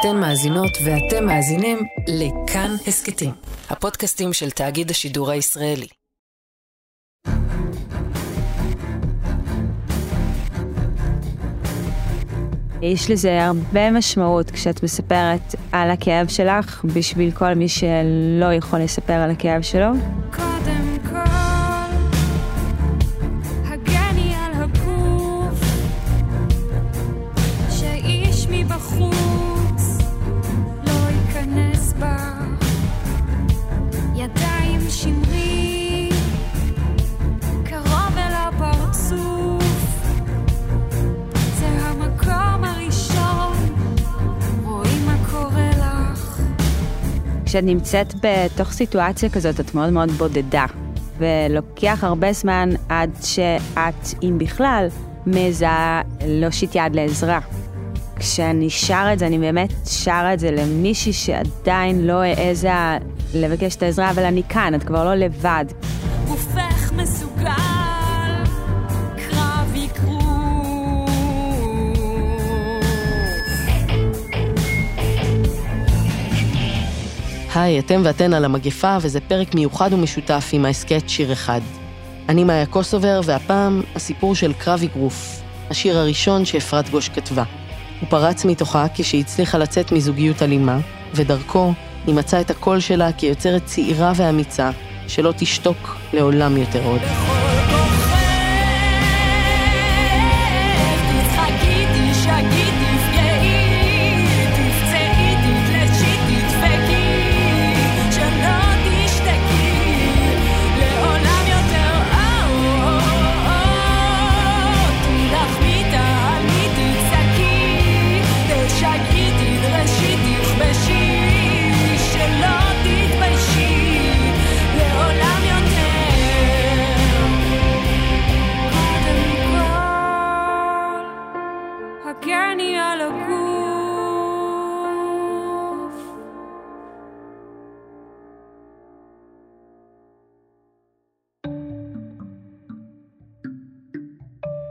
אתן מאזינות ואתם מאזינים לכאן הסכתים, הפודקאסטים של תאגיד השידור הישראלי. יש לזה הרבה משמעות כשאת מספרת על הכאב שלך בשביל כל מי שלא יכול לספר על הכאב שלו. כל, כשאת נמצאת בתוך סיטואציה כזאת, את מאוד מאוד בודדה, ולוקח הרבה זמן עד שאת, אם בכלל, מעיזה להושיט יד לעזרה. כשאני שרה את זה, אני באמת שרה את זה למישהי שעדיין לא העזה לבקש את העזרה, אבל אני כאן, את כבר לא לבד. היי, אתם ואתן על המגפה, וזה פרק מיוחד ומשותף עם ההסכת שיר אחד. אני מאיה קוסובר, והפעם הסיפור של קרב אגרוף, השיר הראשון שאפרת גוש כתבה. הוא פרץ מתוכה כשהיא הצליחה לצאת מזוגיות אלימה, ודרכו היא מצאה את הקול שלה כיוצרת צעירה ואמיצה, שלא תשתוק לעולם יותר עוד.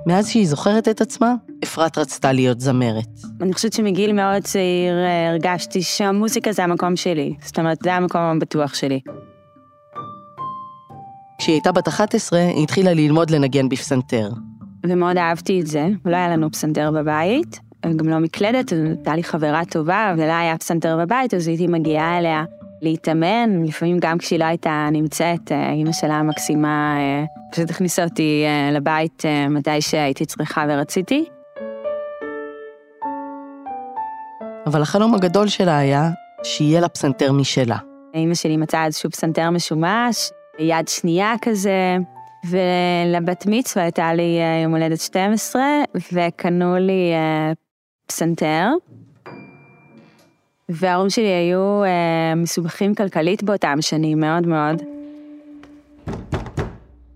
מאז שהיא זוכרת את עצמה, אפרת רצתה להיות זמרת. אני חושבת שמגיל מאוד צעיר אה, הרגשתי שהמוזיקה זה המקום שלי. זאת אומרת, זה המקום הבטוח שלי. כשהיא הייתה בת 11, היא התחילה ללמוד לנגן בפסנתר. ומאוד אהבתי את זה. לא היה לנו פסנתר בבית, גם לא מקלדת, הייתה לי חברה טובה, ולא היה פסנתר בבית, אז הייתי מגיעה אליה להתאמן, לפעמים גם כשהיא לא הייתה נמצאת, אה, אימא שלה המקסימה אה, פשוט הכניסה אותי אה, לבית מתי שהייתי צריכה ורציתי. אבל החלום הגדול שלה היה שיהיה לה פסנתר משלה. אימא שלי מצאה איזשהו פסנתר משומש, יד שנייה כזה, ולבת מצווה הייתה לי יום הולדת 12, וקנו לי פסנתר. וההורים שלי היו אה, מסובכים כלכלית באותם שנים, מאוד מאוד.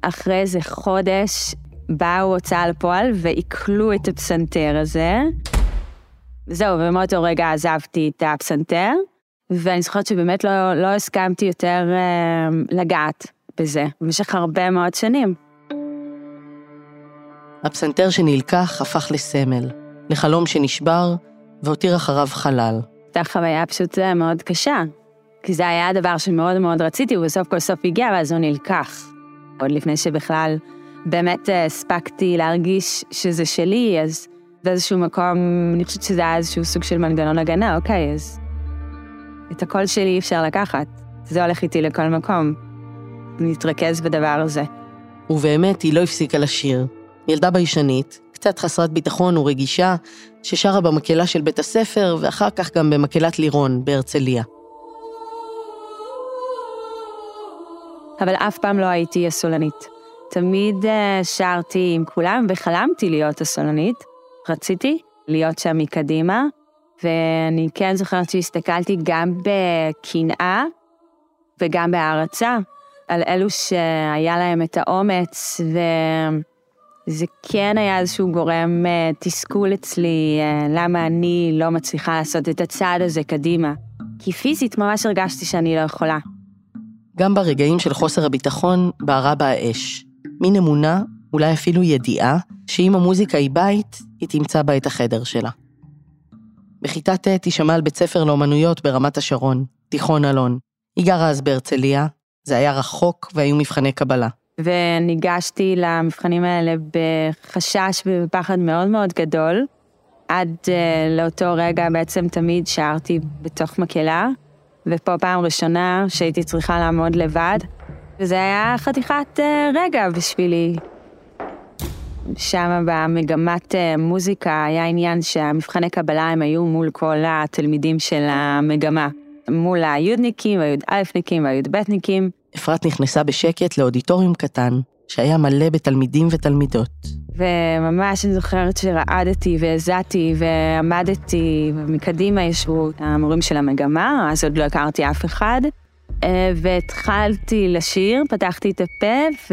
אחרי איזה חודש באו הוצאה לפועל ועיכלו את הפסנתר הזה. זהו, ומאותו רגע עזבתי את הפסנתר, ואני זוכרת שבאמת לא, לא הסכמתי יותר אה, לגעת בזה, במשך הרבה מאוד שנים. הפסנתר שנלקח הפך לסמל, לחלום שנשבר והותיר אחריו חלל. הייתה חוויה פשוט אה, מאוד קשה, כי זה היה הדבר שמאוד מאוד רציתי, ובסוף כל סוף הגיע, ואז הוא נלקח. עוד לפני שבכלל באמת אה, הספקתי להרגיש שזה שלי, אז באיזשהו מקום, אני חושבת שזה היה איזשהו סוג של מנגנון הגנה, אוקיי, אז את הקול שלי אי אפשר לקחת. זה הולך איתי לכל מקום. נתרכז בדבר הזה. ובאמת, היא לא הפסיקה לשיר. ילדה ביישנית, קצת חסרת ביטחון ורגישה, ששרה במקהלה של בית הספר, ואחר כך גם במקהלת לירון בהרצליה. אבל אף פעם לא הייתי הסולנית. תמיד אה, שרתי עם כולם וחלמתי להיות הסולנית. רציתי להיות שם מקדימה, ואני כן זוכרת שהסתכלתי גם בקנאה וגם בהערצה על אלו שהיה להם את האומץ, וזה כן היה איזשהו גורם אה, תסכול אצלי, אה, למה אני לא מצליחה לעשות את הצעד הזה קדימה. כי פיזית ממש הרגשתי שאני לא יכולה. גם ברגעים של חוסר הביטחון בערה בה האש. מין אמונה, אולי אפילו ידיעה, שאם המוזיקה היא בית, היא תמצא בה את החדר שלה. בכיתה ט' היא שמעה על בית ספר לאומנויות ברמת השרון, תיכון אלון. היא גרה אז בהרצליה, זה היה רחוק והיו מבחני קבלה. וניגשתי למבחנים האלה בחשש ובפחד מאוד מאוד גדול. עד uh, לאותו רגע בעצם תמיד שרתי בתוך מקהלה, ופה פעם ראשונה שהייתי צריכה לעמוד לבד, וזה היה חתיכת uh, רגע בשבילי. שם במגמת uh, מוזיקה היה עניין שהמבחני קבלה הם היו מול כל התלמידים של המגמה. מול היודניקים, הי"א-ניקים והי"ב-ניקים. אפרת נכנסה בשקט לאודיטוריום קטן, שהיה מלא בתלמידים ותלמידות. וממש אני זוכרת שרעדתי והזעתי ועמדתי, ומקדימה ישבו המורים של המגמה, אז עוד לא הכרתי אף אחד. אה, והתחלתי לשיר, פתחתי את הפה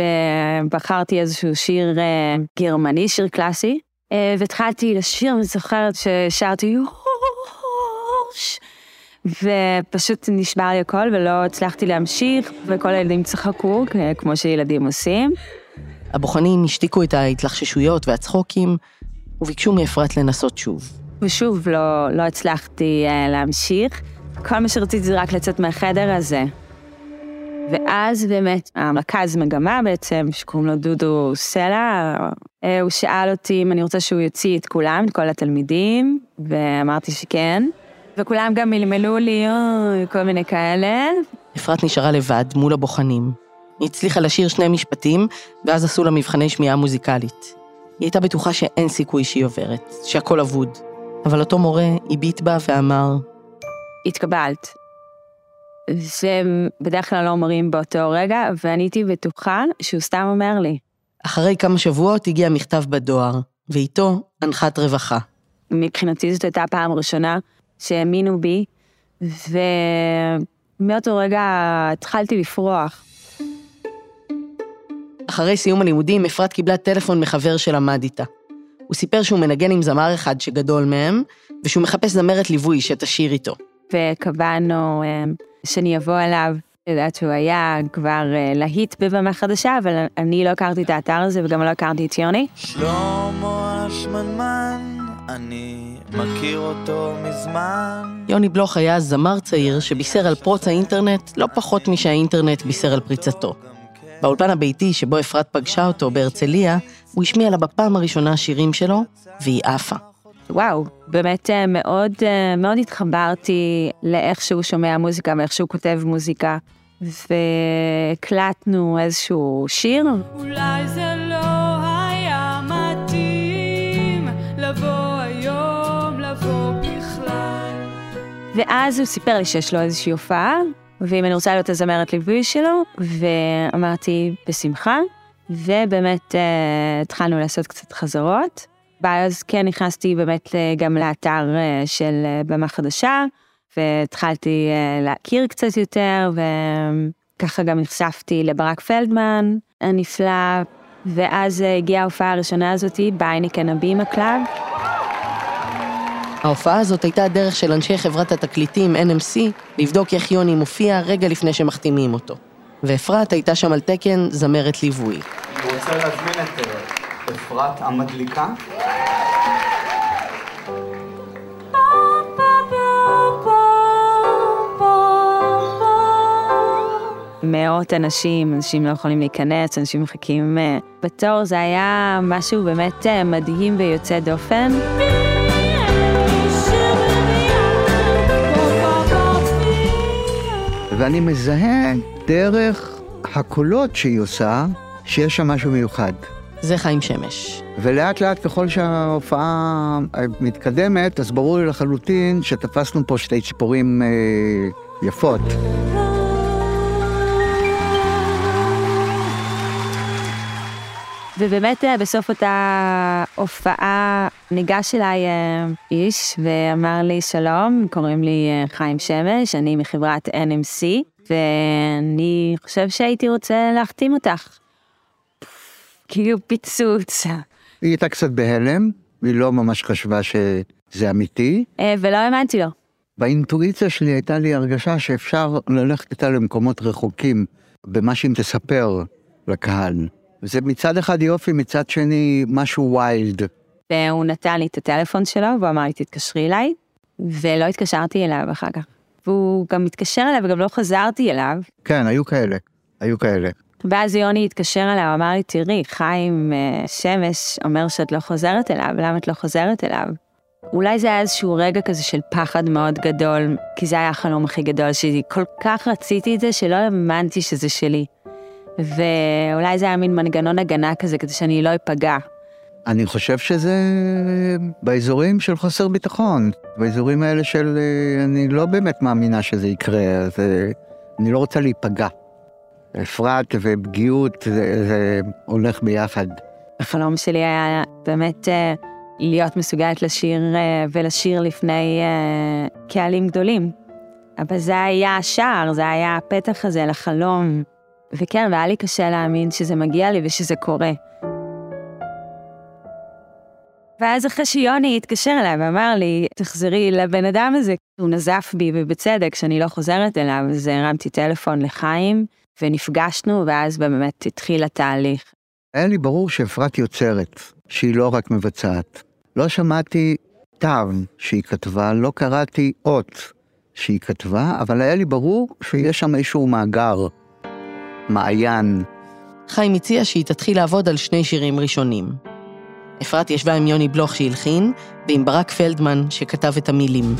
ובחרתי איזשהו שיר אה, גרמני, שיר קלאסי. אה, והתחלתי לשיר, ואני זוכרת ששרתי יוש, ופשוט נשבר לי הכל ולא הצלחתי להמשיך, וכל הילדים צחקו, כמו שילדים עושים. הבוחנים השתיקו את ההתלחששויות והצחוקים, וביקשו מאפרת לנסות שוב. ושוב לא, לא הצלחתי uh, להמשיך. כל מה שרציתי זה רק לצאת מהחדר הזה. ואז באמת, המרכז מגמה בעצם, שקוראים לו דודו סלע, אה, הוא שאל אותי אם אני רוצה שהוא יוציא את כולם, את כל התלמידים, ואמרתי שכן. וכולם גם מלמלו לי, אוי, כל מיני כאלה. אפרת נשארה לבד מול הבוחנים. היא הצליחה לשיר שני משפטים, ואז עשו לה מבחני שמיעה מוזיקלית. היא הייתה בטוחה שאין סיכוי שהיא עוברת, שהכל אבוד. אבל אותו מורה הביט בה ואמר, התקבלת. שבדרך כלל לא אומרים באותו רגע, ואני הייתי בטוחה שהוא סתם אומר לי. אחרי כמה שבועות הגיע מכתב בדואר, ואיתו הנחת רווחה. מבחינתי זאת הייתה פעם ראשונה שהאמינו בי, ומאותו רגע התחלתי לפרוח. אחרי סיום הלימודים, אפרת קיבלה טלפון מחבר שלמד איתה. הוא סיפר שהוא מנגן עם זמר אחד שגדול מהם, ושהוא מחפש זמרת ליווי שתשאיר איתו. וקבענו אה, שאני אבוא אליו. אני יודעת שהוא היה כבר אה, להיט בבמה חדשה, אבל אני לא הכרתי את האתר הזה וגם לא הכרתי את יוני. שלמה השמנמן, אני מכיר אותו מזמן. יוני בלוך היה זמר צעיר שבישר על פרוץ האינטרנט לא פחות משהאינטרנט בישר על פריצתו. באולפן הביתי שבו אפרת פגשה אותו בהרצליה, הוא השמיע לה בפעם הראשונה שירים שלו, והיא עפה. וואו, באמת אה, מאוד אה, מאוד התחברתי לאיך שהוא שומע מוזיקה ואיך שהוא כותב מוזיקה, והקלטנו איזשהו שיר. אולי זה לא ואז הוא סיפר לי שיש לו איזושהי הופעה, ואם אני רוצה להיות הזמרת ליווי שלו, ואמרתי, בשמחה, ובאמת uh, התחלנו לעשות קצת חזרות. ואז כן נכנסתי באמת uh, גם לאתר uh, של uh, במה חדשה, והתחלתי uh, להכיר קצת יותר, וככה גם נחשפתי לברק פלדמן הנפלא, ואז אה, הגיעה ההופעה הראשונה הזאתי בהייניקן הבימה קלאב. ההופעה הזאת הייתה הדרך של אנשי חברת התקליטים NMC לבדוק איך יוני מופיע רגע לפני שמחתימים אותו. ואפרת הייתה שם על תקן זמרת ליווי. אני רוצה להזמין את אה, אפרת המדליקה. מאות אנשים, אנשים לא יכולים להיכנס, אנשים מחכים uh, בתור, זה היה משהו באמת uh, מדהים ויוצא דופן. ואני מזהה דרך הקולות שהיא עושה, שיש שם משהו מיוחד. זה חיים שמש. ולאט לאט ככל שההופעה מתקדמת, אז ברור לי לחלוטין שתפסנו פה שתי ציפורים אה, יפות. ובאמת אה, בסוף אותה הופעה ניגש אליי אה, איש ואמר לי שלום, קוראים לי אה, חיים שמש, אני מחברת NMC, ואני חושב שהייתי רוצה להחתים אותך. כאילו פיצוץ. היא הייתה קצת בהלם, היא לא ממש חשבה שזה אמיתי. ולא האמנתי לו. באינטואיציה שלי הייתה לי הרגשה שאפשר ללכת איתה למקומות רחוקים במה שהיא תספר לקהל. וזה מצד אחד יופי, מצד שני משהו ויילד. והוא נתן לי את הטלפון שלו, והוא אמר לי, תתקשרי אליי. ולא התקשרתי אליו אחר כך. והוא גם התקשר אליי וגם לא חזרתי אליו. כן, היו כאלה, היו כאלה. ואז יוני התקשר אליי, הוא אמר לי, תראי, חיים אה, שמש אומר שאת לא חוזרת אליו, למה את לא חוזרת אליו? אולי זה היה איזשהו רגע כזה של פחד מאוד גדול, כי זה היה החלום הכי גדול שלי. כל כך רציתי את זה שלא האמנתי שזה שלי. ואולי זה היה מין מנגנון הגנה כזה, כדי שאני לא אפגע. אני חושב שזה באזורים של חוסר ביטחון, באזורים האלה של אה, אני לא באמת מאמינה שזה יקרה, אז אה, אני לא רוצה להיפגע. אפרת ופגיעות זה, זה הולך ביחד. החלום שלי היה באמת אה, להיות מסוגלת לשיר אה, ולשיר לפני אה, קהלים גדולים. אבל זה היה השער, זה היה הפתח הזה לחלום. וכן, והיה לי קשה להאמין שזה מגיע לי ושזה קורה. ואז אחרי שיוני התקשר אליי ואמר לי, תחזרי לבן אדם הזה, הוא נזף בי ובצדק שאני לא חוזרת אליו, אז הרמתי טלפון לחיים, ונפגשנו, ואז באמת התחיל התהליך. היה לי ברור שאפרת יוצרת, שהיא לא רק מבצעת. לא שמעתי תו שהיא כתבה, לא קראתי אות שהיא כתבה, אבל היה לי ברור שיש שם איזשהו מאגר, מעיין. חיים הציע שהיא תתחיל לעבוד על שני שירים ראשונים. אפרת ישבה עם יוני בלוך שהלחין, ועם ברק פלדמן שכתב את המילים.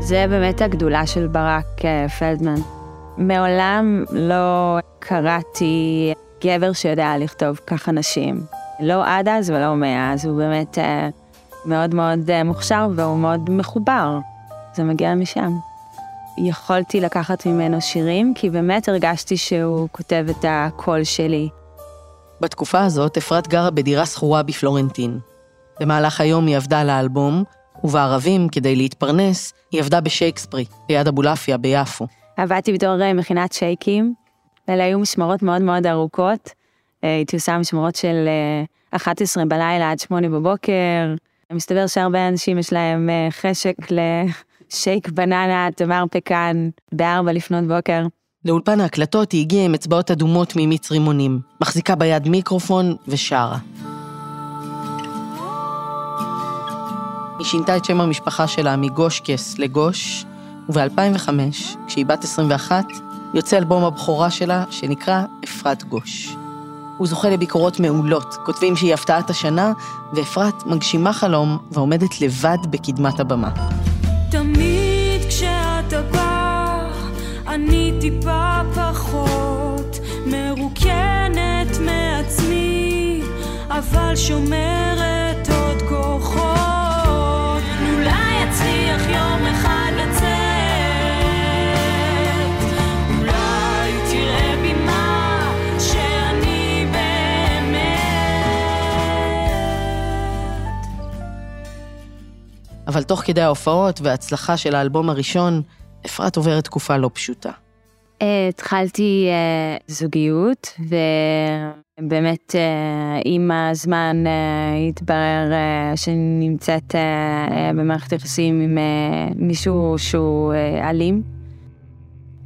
זה באמת הגדולה של ברק אה, פלדמן. מעולם לא קראתי גבר שיודע לכתוב ככה נשים. לא עד אז ולא מאז, הוא באמת אה, מאוד מאוד אה, מוכשר והוא מאוד מחובר. זה מגיע משם. יכולתי לקחת ממנו שירים, כי באמת הרגשתי שהוא כותב את הקול שלי. בתקופה הזאת אפרת גרה בדירה שכורה בפלורנטין. במהלך היום היא עבדה על האלבום, ובערבים, כדי להתפרנס, היא עבדה בשייקספרי, ליד אבולעפיה ביפו. עבדתי בתור אה, מכינת שייקים, אלה היו משמרות מאוד מאוד ארוכות. אה, הייתי עושה משמרות של אה, 11 בלילה עד 8 בבוקר. מסתבר שהרבה אנשים יש להם אה, חשק לשייק בננה, תמר פקן, בארבע לפנות בוקר. לאולפן ההקלטות היא הגיעה עם אצבעות אדומות ממיץ רימונים, מחזיקה ביד מיקרופון ושרה. היא שינתה את שם המשפחה שלה מגושקס לגוש, וב-2005, כשהיא בת 21, יוצא אלבום הבכורה שלה, שנקרא אפרת גוש. הוא זוכה לביקורות מעולות, כותבים שהיא הפתעת השנה, ואפרת מגשימה חלום ועומדת לבד בקדמת הבמה. תמיד כשאתה בא, אני טיפה פחות מרוקנת מעצמי, אבל שומרת אבל תוך כדי ההופעות וההצלחה של האלבום הראשון, אפרת עוברת תקופה לא פשוטה. אה, התחלתי אה, זוגיות, ובאמת אה, עם הזמן התברר שאני נמצאת במערכת יחסים עם מישהו שהוא אלים.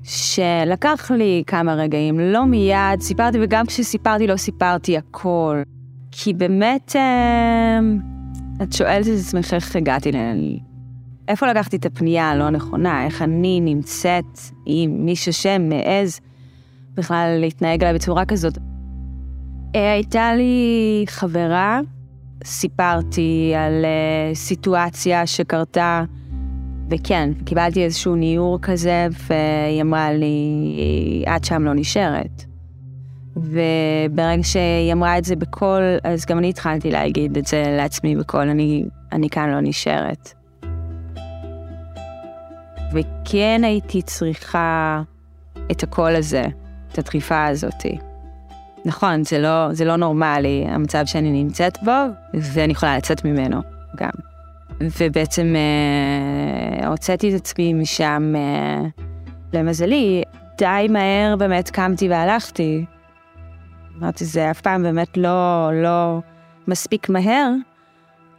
שלקח לי כמה רגעים, לא מיד סיפרתי, וגם כשסיפרתי לא סיפרתי הכל. כי באמת, את שואלת את עצמך איך הגעתי ל... איפה לקחתי את הפנייה הלא נכונה, איך אני נמצאת עם מישהו שמעז בכלל להתנהג עליי בצורה כזאת. אה, הייתה לי חברה, סיפרתי על אה, סיטואציה שקרתה, וכן, קיבלתי איזשהו ניעור כזה, והיא אמרה לי, את שם לא נשארת. וברגע שהיא אמרה את זה בקול, אז גם אני התחלתי להגיד את זה לעצמי בקול, אני, אני כאן לא נשארת. וכן הייתי צריכה את הקול הזה, את הדחיפה הזאתי. נכון, זה לא, זה לא נורמלי, המצב שאני נמצאת בו, ואני יכולה לצאת ממנו גם. ובעצם אה, הוצאתי את עצמי משם, אה, למזלי, די מהר באמת קמתי והלכתי. אמרתי, זה אף פעם באמת לא, לא מספיק מהר,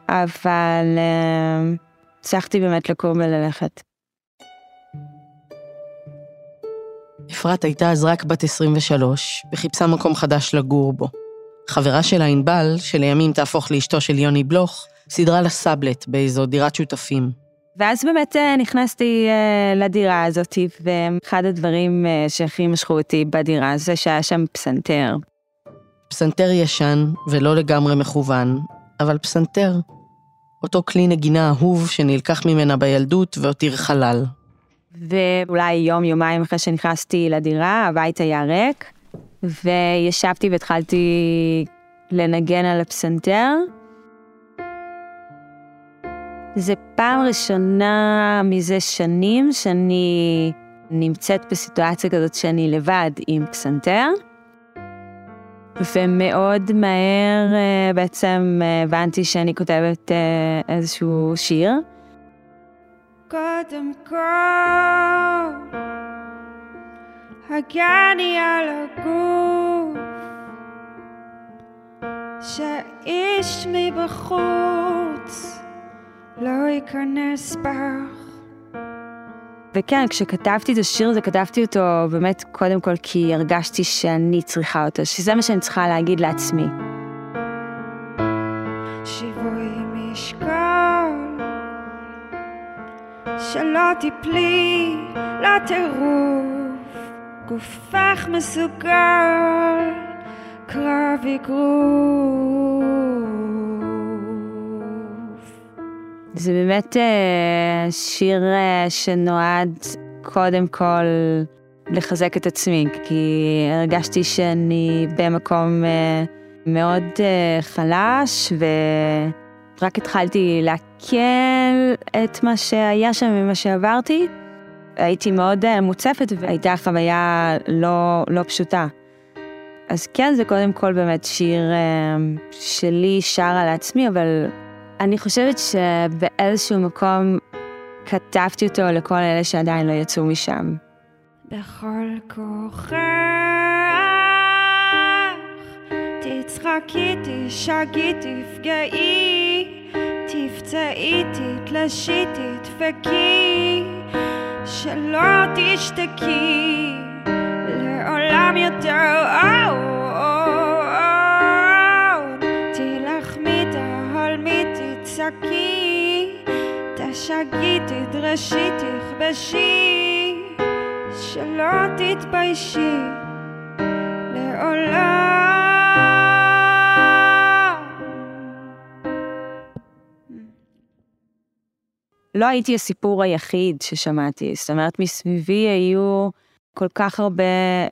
אבל אה, הצלחתי באמת לקום וללכת. אפרת הייתה אז רק בת 23, וחיפשה מקום חדש לגור בו. חברה שלה, ענבל, שלימים תהפוך לאשתו של יוני בלוך, סידרה לה סאבלט באיזו דירת שותפים. ואז באמת אה, נכנסתי אה, לדירה הזאת, ואחד הדברים שהכי משכו אותי בדירה זה שהיה שם פסנתר. פסנתר ישן ולא לגמרי מכוון, אבל פסנתר. אותו כלי נגינה אהוב שנלקח ממנה בילדות והותיר חלל. ואולי יום, יומיים אחרי שנכנסתי לדירה, הבית היה ריק, וישבתי והתחלתי לנגן על הפסנתר. זה פעם ראשונה מזה שנים שאני נמצאת בסיטואציה כזאת שאני לבד עם פסנתר, ומאוד מהר אה, בעצם אה, הבנתי שאני כותבת אה, איזשהו שיר. קודם כל, הגני על הגוף, שאיש מבחוץ לא ייכנס בך. וכן, כשכתבתי את השיר הזה, כתבתי אותו באמת קודם כל כי הרגשתי שאני צריכה אותו, שזה מה שאני צריכה להגיד לעצמי. שיבואי משקל, שלא תיפלי לטירוף, גופך מסוגל, קרב אגרוף. זה באמת אה, שיר אה, שנועד קודם כל לחזק את עצמי, כי הרגשתי שאני במקום אה, מאוד חלש, ורק התחלתי לעכל את מה שהיה שם ומה שעברתי. הייתי מאוד מוצפת והייתה חוויה לא, לא פשוטה. אז כן, זה קודם כל באמת שיר שלי שרה לעצמי, אבל אני חושבת שבאיזשהו מקום כתבתי אותו לכל אלה שעדיין לא יצאו משם. בכל כוחך, תצחקי, תשגי, תפגעי, תפצעי, תתלשי, תדפקי, שלא תשתקי, לעולם יותר, או, או, או, תצעקי, תשגי, תדרשי, תכבשי, שלא תתביישי לעולם. לא הייתי הסיפור היחיד ששמעתי, זאת אומרת, מסביבי היו כל כך הרבה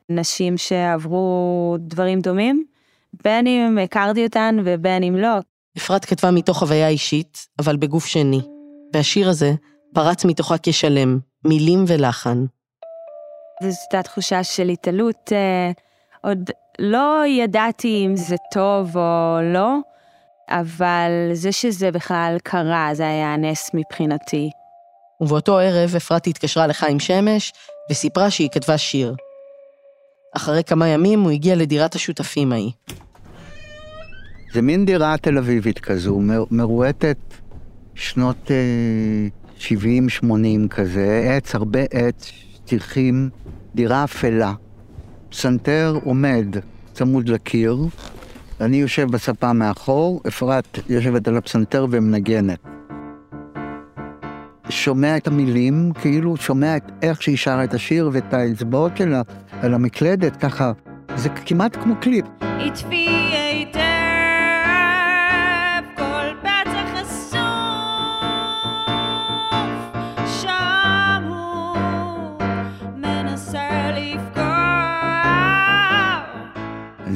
נשים שעברו דברים דומים, בין אם הכרתי אותן ובין אם לא. אפרת כתבה מתוך חוויה אישית, אבל בגוף שני. והשיר הזה פרץ מתוכה כשלם, מילים ולחן. זו הייתה תחושה של התעלות, אה, עוד לא ידעתי אם זה טוב או לא, אבל זה שזה בכלל קרה, זה היה נס מבחינתי. ובאותו ערב אפרת התקשרה לחיים שמש וסיפרה שהיא כתבה שיר. אחרי כמה ימים הוא הגיע לדירת השותפים ההיא. זה מין דירה תל אביבית כזו, מרועטת שנות אה, 70-80 כזה, עץ, הרבה עץ, שטיחים, דירה אפלה. פסנתר עומד צמוד לקיר, אני יושב בספה מאחור, אפרת יושבת על הפסנתר ומנגנת. שומע את המילים, כאילו שומע את איך שהיא שרה את השיר ואת האצבעות שלה על המקלדת, ככה, זה כמעט כמו קליפ. עטפי היטב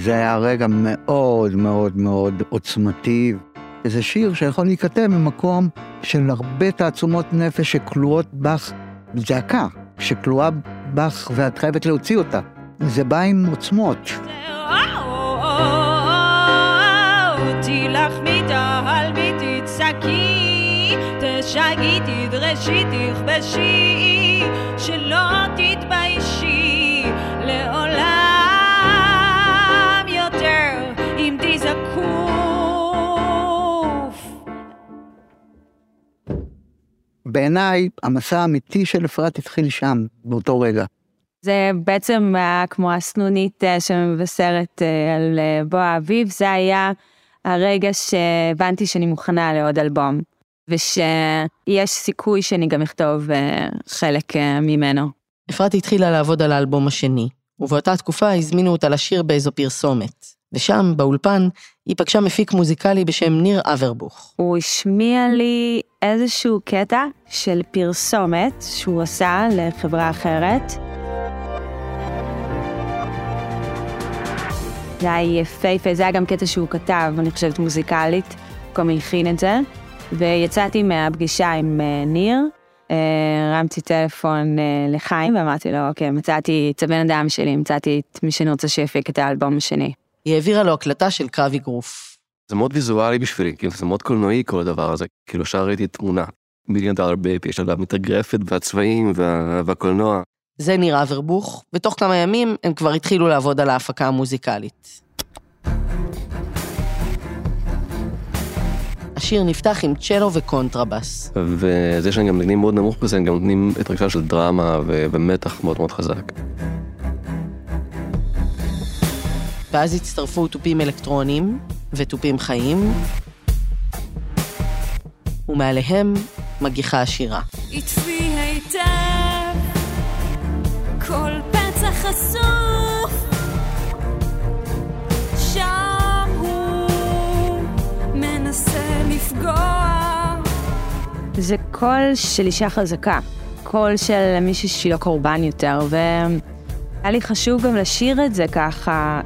זה היה רגע מאוד מאוד מאוד עוצמתי. זה שיר שיכול להיכתב ממקום של הרבה תעצומות נפש שכלואות בך זעקה, שכלואה בך ואת חייבת להוציא אותה. זה בא עם עוצמות. תשגעי, תדרשי, תכבשי, שלא תתביישי בעיניי, המסע האמיתי של אפרת התחיל שם, באותו רגע. זה בעצם היה כמו הסנונית אה, שמבשרת אה, על אה, בוא האביב, זה היה הרגע שהבנתי שאני מוכנה לעוד אלבום, ושיש סיכוי שאני גם אכתוב חלק ממנו. אפרת התחילה לעבוד על האלבום השני, ובאותה תקופה הזמינו אותה לשיר באיזו פרסומת. ושם, באולפן, היא פגשה מפיק מוזיקלי בשם ניר אברבוך. הוא השמיע לי איזשהו קטע של פרסומת שהוא עשה לחברה אחרת. זה היה יפהפה, זה היה גם קטע שהוא כתב, אני חושבת מוזיקלית, הוא גם הלחין את זה. ויצאתי מהפגישה עם אה, ניר, אה, הרמתי טלפון אה, לחיים ואמרתי לו, אוקיי, מצאתי את הבן אדם שלי, מצאתי את מי שאני רוצה שיפיק את האלבום השני. היא העבירה לו הקלטה של קרב אגרוף. זה מאוד ויזואלי בשבילי, כאילו זה מאוד קולנועי כל הדבר הזה, כאילו ישר ראיתי תמונה. מיליון דולר בייבי, יש עליו מתאגרפת והצבעים וה... והקולנוע. זה ניר אברבוך, ותוך כמה ימים הם כבר התחילו לעבוד על ההפקה המוזיקלית. השיר נפתח עם צ'לו וקונטרבס. וזה שהם גם מנגנים מאוד נמוך בזה, הם גם נותנים את הרגשה של דרמה ו... ומתח מאוד מאוד חזק. ואז הצטרפו תופים אלקטרונים ותופים חיים, ומעליהם מגיחה השירה. עטפי היטב כל פצע חשוף שם הוא מנסה לפגוע זה קול של אישה חזקה, קול של מישהי שהיא לא קורבן יותר, והיה לי חשוב גם לשיר את זה ככה.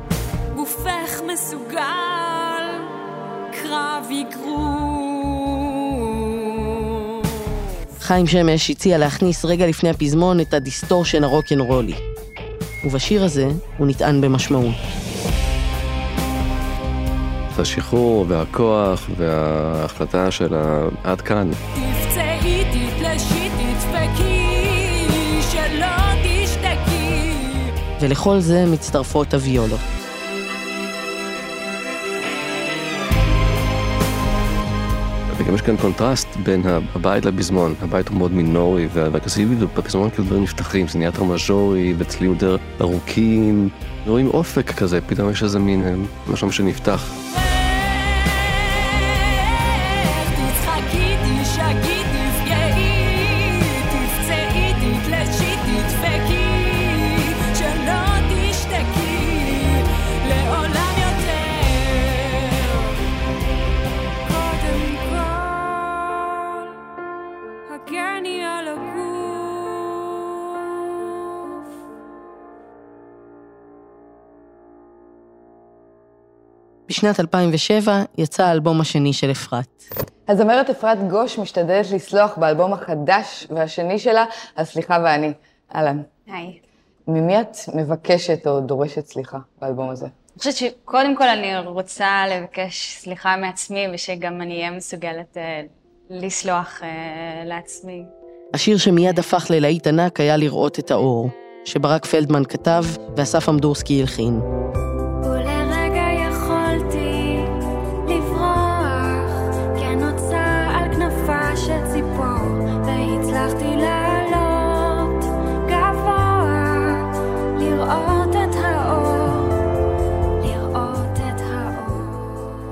חיים שמש הציע להכניס רגע לפני הפזמון את הדיסטורשן הרוקנרולי. ובשיר הזה הוא נטען במשמעות. השחרור והכוח וההחלטה של ה... עד כאן. תפצעי, תתלשי, תדפקי, שלא תשתקי. ולכל זה מצטרפות הוויולות. וגם יש כאן קונטרסט בין הבית לפזמון. הבית הוא מאוד מינורי והאגרסיבי, ובפזמון כאילו דברים נפתחים, זה נהיה יותר מז'ורי וצלילים יותר ארוכים. רואים אופק כזה, פתאום יש איזה מין אה, משהו שנפתח. הגני על הגוף. בשנת 2007 יצא האלבום השני של אפרת. הזמרת אפרת גוש משתדלת לסלוח באלבום החדש והשני שלה, הסליחה ואני. אהלן. היי. ממי את מבקשת או דורשת סליחה באלבום הזה? אני חושבת שקודם כל אני רוצה לבקש סליחה מעצמי ושגם אני אהיה מסוגלת אה, לסלוח אה, לעצמי. השיר שמיד הפך ללהיט ענק היה לראות את האור, שברק פלדמן כתב ואסף אמדורסקי הלחין.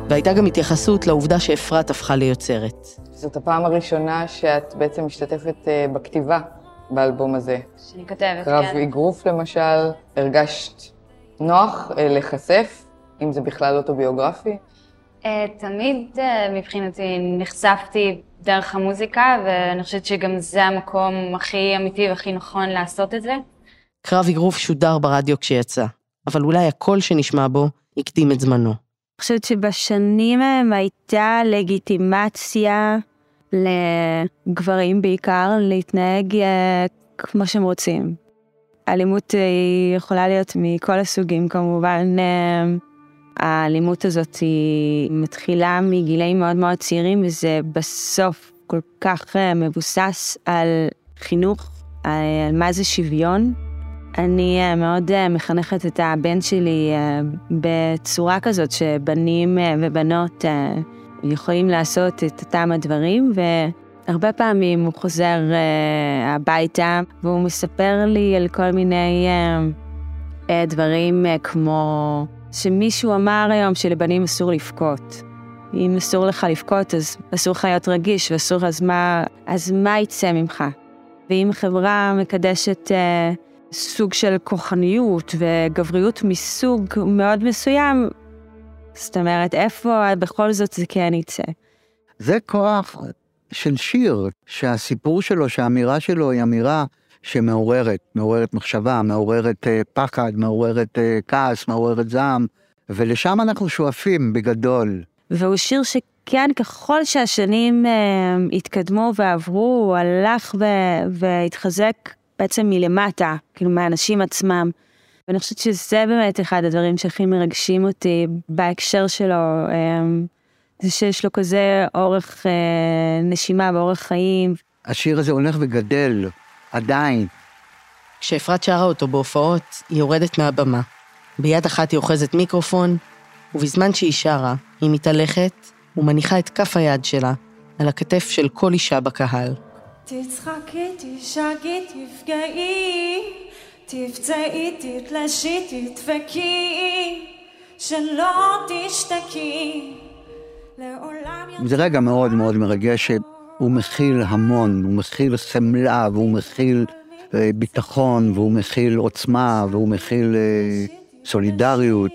והייתה גם התייחסות לעובדה שאפרת הפכה ליוצרת. זאת הפעם הראשונה שאת בעצם משתתפת אה, בכתיבה באלבום הזה. שאני כותבת, קרב כן. אגרוף למשל, הרגשת נוח אה, להיחשף, אם זה בכלל אוטוביוגרפי? אה, תמיד מבחינתי נחשפתי דרך המוזיקה, ואני חושבת שגם זה המקום הכי אמיתי והכי נכון לעשות את זה. קרב אגרוף שודר ברדיו כשיצא, אבל אולי הקול שנשמע בו הקדים את זמנו. אני חושבת שבשנים ההם הייתה לגיטימציה לגברים בעיקר להתנהג אה, כמו שהם רוצים. האלימות אה, היא יכולה להיות מכל הסוגים כמובן. אה, האלימות הזאת היא מתחילה מגילאים מאוד מאוד צעירים וזה בסוף כל כך מבוסס על חינוך, על מה זה שוויון. אני אה, מאוד אה, מחנכת את הבן שלי אה, בצורה כזאת שבנים ובנות יכולים לעשות את אותם הדברים, הרבה פעמים הוא חוזר uh, הביתה והוא מספר לי על כל מיני uh, uh, דברים uh, כמו שמישהו אמר היום שלבנים אסור לבכות. אם אסור לך לבכות, אז אסור לך להיות רגיש, ואסור, אז מה, אז מה יצא ממך? ואם חברה מקדשת אה, סוג של כוחניות וגבריות מסוג מאוד מסוים, זאת אומרת, איפה בכל זאת זה כן יצא? זה כוח של שיר, שהסיפור שלו, שהאמירה שלו היא אמירה שמעוררת, מעוררת מחשבה, מעוררת אה, פחד, מעוררת אה, כעס, מעוררת זעם, ולשם אנחנו שואפים בגדול. והוא שיר שכן, ככל שהשנים אה, התקדמו ועברו, הוא הלך ו- והתחזק בעצם מלמטה, כאילו מהאנשים עצמם. ואני חושבת שזה באמת אחד הדברים שהכי מרגשים אותי בהקשר שלו, אה, זה שיש לו כזה אורך אה, נשימה ואורך חיים. השיר הזה הולך וגדל, עדיין. כשאפרת שרה אותו בהופעות, היא יורדת מהבמה. ביד אחת היא אוחזת מיקרופון, ובזמן שהיא שרה, היא מתהלכת ומניחה את כף היד שלה על הכתף של כל אישה בקהל. תצחקי, תשגעי, תפגעי, תפצעי, תתלשי, תדפקי, שלא תשתקי, לעולם... זה רגע מאוד מאוד מרגש, שהוא מכיל המון, הוא מכיל חמלה, והוא מכיל אה, ביטחון, והוא מכיל עוצמה, והוא מכיל אה, סולידריות.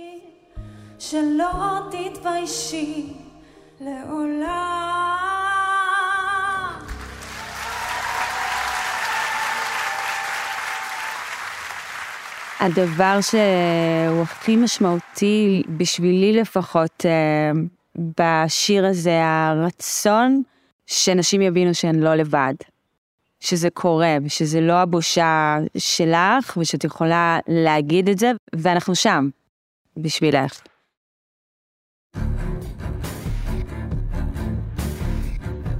שלא תתביישי לעולם. הדבר שהוא הכי משמעותי, בשבילי לפחות, אה, בשיר הזה, הרצון שנשים יבינו שהן לא לבד. שזה קורה, ושזה לא הבושה שלך, ושאת יכולה להגיד את זה, ואנחנו שם, בשבילך.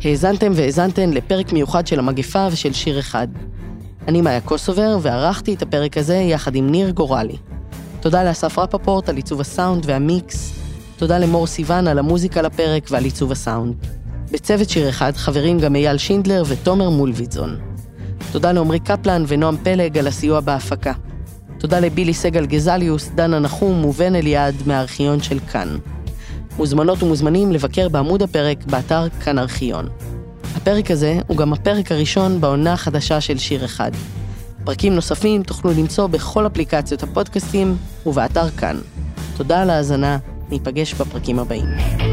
האזנתם והאזנתן לפרק מיוחד של המגפה ושל שיר אחד. אני מאיה קוסובר, וערכתי את הפרק הזה יחד עם ניר גורלי. תודה לאסף רפפורט על עיצוב הסאונד והמיקס. תודה למור סיוון על המוזיקה לפרק ועל עיצוב הסאונד. בצוות שיר אחד חברים גם אייל שינדלר ותומר מולביטזון. תודה לעמרי קפלן ונועם פלג על הסיוע בהפקה. תודה לבילי סגל גזליוס, דנה נחום ובן אליעד מהארכיון של כאן. מוזמנות ומוזמנים לבקר בעמוד הפרק באתר כאן ארכיון. הפרק הזה הוא גם הפרק הראשון בעונה החדשה של שיר אחד. פרקים נוספים תוכלו למצוא בכל אפליקציות הפודקאסטים ובאתר כאן. תודה על ההאזנה, ניפגש בפרקים הבאים.